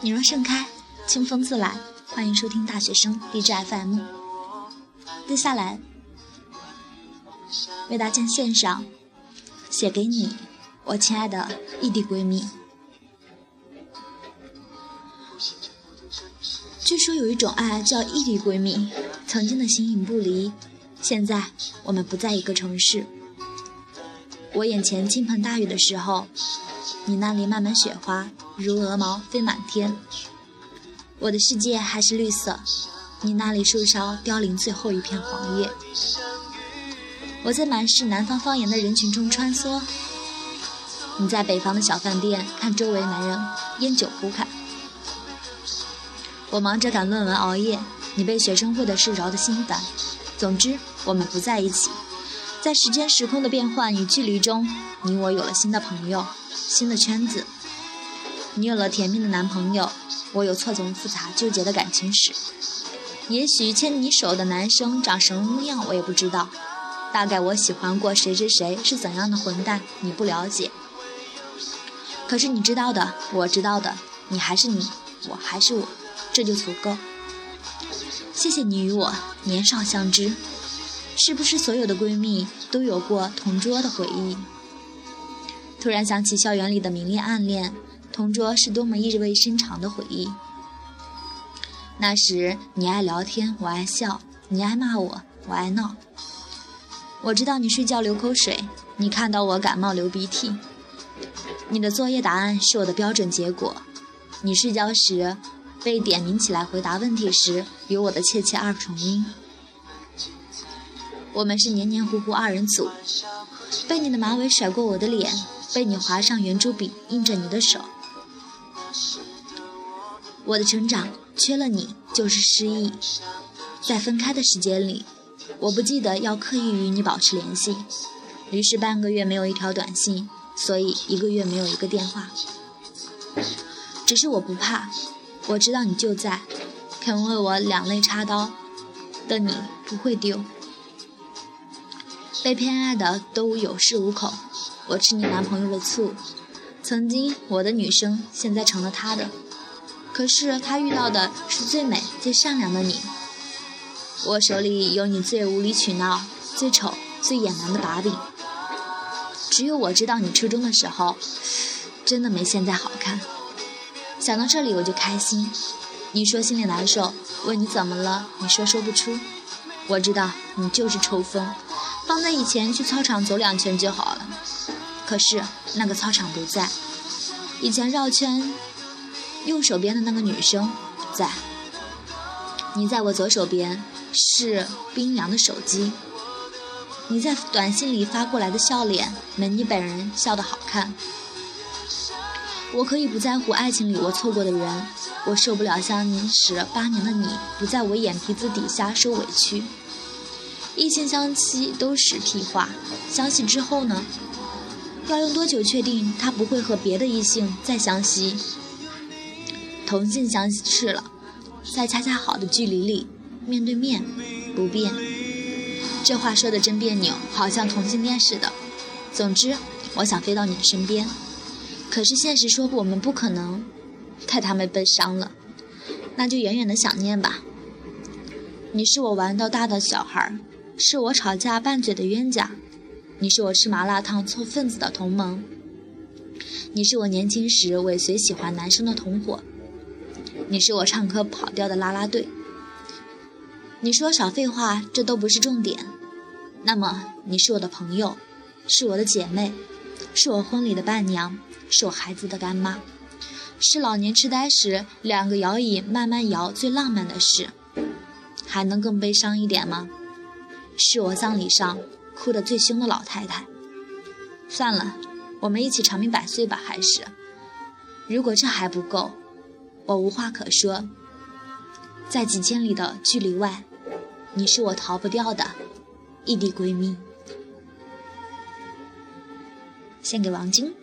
你若盛开，清风自来。欢迎收听大学生励志 FM。接下来为大家献上《写给你，我亲爱的异地闺蜜》。据说有一种爱叫异地闺蜜，曾经的形影不离，现在我们不在一个城市。我眼前倾盆大雨的时候，你那里漫满雪花，如鹅毛飞满天。我的世界还是绿色，你那里树梢凋零最后一片黄叶。我在满是南方方言的人群中穿梭，你在北方的小饭店看周围男人烟酒铺开。我忙着赶论文熬夜，你被学生会的事扰得心烦。总之，我们不在一起。在时间时空的变换与距离中，你我有了新的朋友，新的圈子。你有了甜蜜的男朋友，我有错综复杂纠结的感情史。也许牵你手的男生长什么样我也不知道，大概我喜欢过谁谁谁是怎样的混蛋，你不了解。可是你知道的，我知道的，你还是你，我还是我，这就足够。谢谢你与我年少相知。是不是所有的闺蜜都有过同桌的回忆？突然想起校园里的明恋暗恋，同桌是多么意味深长的回忆。那时你爱聊天，我爱笑；你爱骂我，我爱闹。我知道你睡觉流口水，你看到我感冒流鼻涕。你的作业答案是我的标准结果。你睡觉时被点名起来回答问题时，有我的窃窃二重音。我们是黏黏糊糊二人组，被你的马尾甩过我的脸，被你划上圆珠笔印着你的手。我的成长缺了你就是失忆，在分开的时间里，我不记得要刻意与你保持联系，于是半个月没有一条短信，所以一个月没有一个电话。只是我不怕，我知道你就在，肯为我两肋插刀的你不会丢。被偏爱的都有恃无恐，我吃你男朋友的醋。曾经我的女生，现在成了他的。可是他遇到的是最美、最善良的你。我手里有你最无理取闹、最丑、最野蛮的把柄。只有我知道你初中的时候，真的没现在好看。想到这里我就开心。你说心里难受，问你怎么了，你说说不出。我知道你就是抽风。放在以前，去操场走两圈就好了。可是那个操场不在。以前绕圈，右手边的那个女生不在。你在我左手边，是冰凉的手机。你在短信里发过来的笑脸，没你本人笑得好看。我可以不在乎爱情里我错过的人，我受不了相识八年的你不在我眼皮子底下受委屈。异性相吸都是屁话，相吸之后呢？要用多久确定他不会和别的异性再相吸？同性相斥了，在恰恰好的距离里，面对面不变。这话说的真别扭，好像同性恋似的。总之，我想飞到你的身边，可是现实说我们不可能，太他妈悲伤了。那就远远的想念吧。你是我玩到大的小孩。是我吵架拌嘴的冤家，你是我吃麻辣烫凑份子的同盟，你是我年轻时尾随喜欢男生的同伙，你是我唱歌跑调的啦啦队。你说少废话，这都不是重点。那么你是我的朋友，是我的姐妹，是我婚礼的伴娘，是我孩子的干妈，是老年痴呆时两个摇椅慢慢摇最浪漫的事，还能更悲伤一点吗？是我葬礼上哭得最凶的老太太。算了，我们一起长命百岁吧。还是，如果这还不够，我无话可说。在几千里的距离外，你是我逃不掉的异地闺蜜。献给王晶。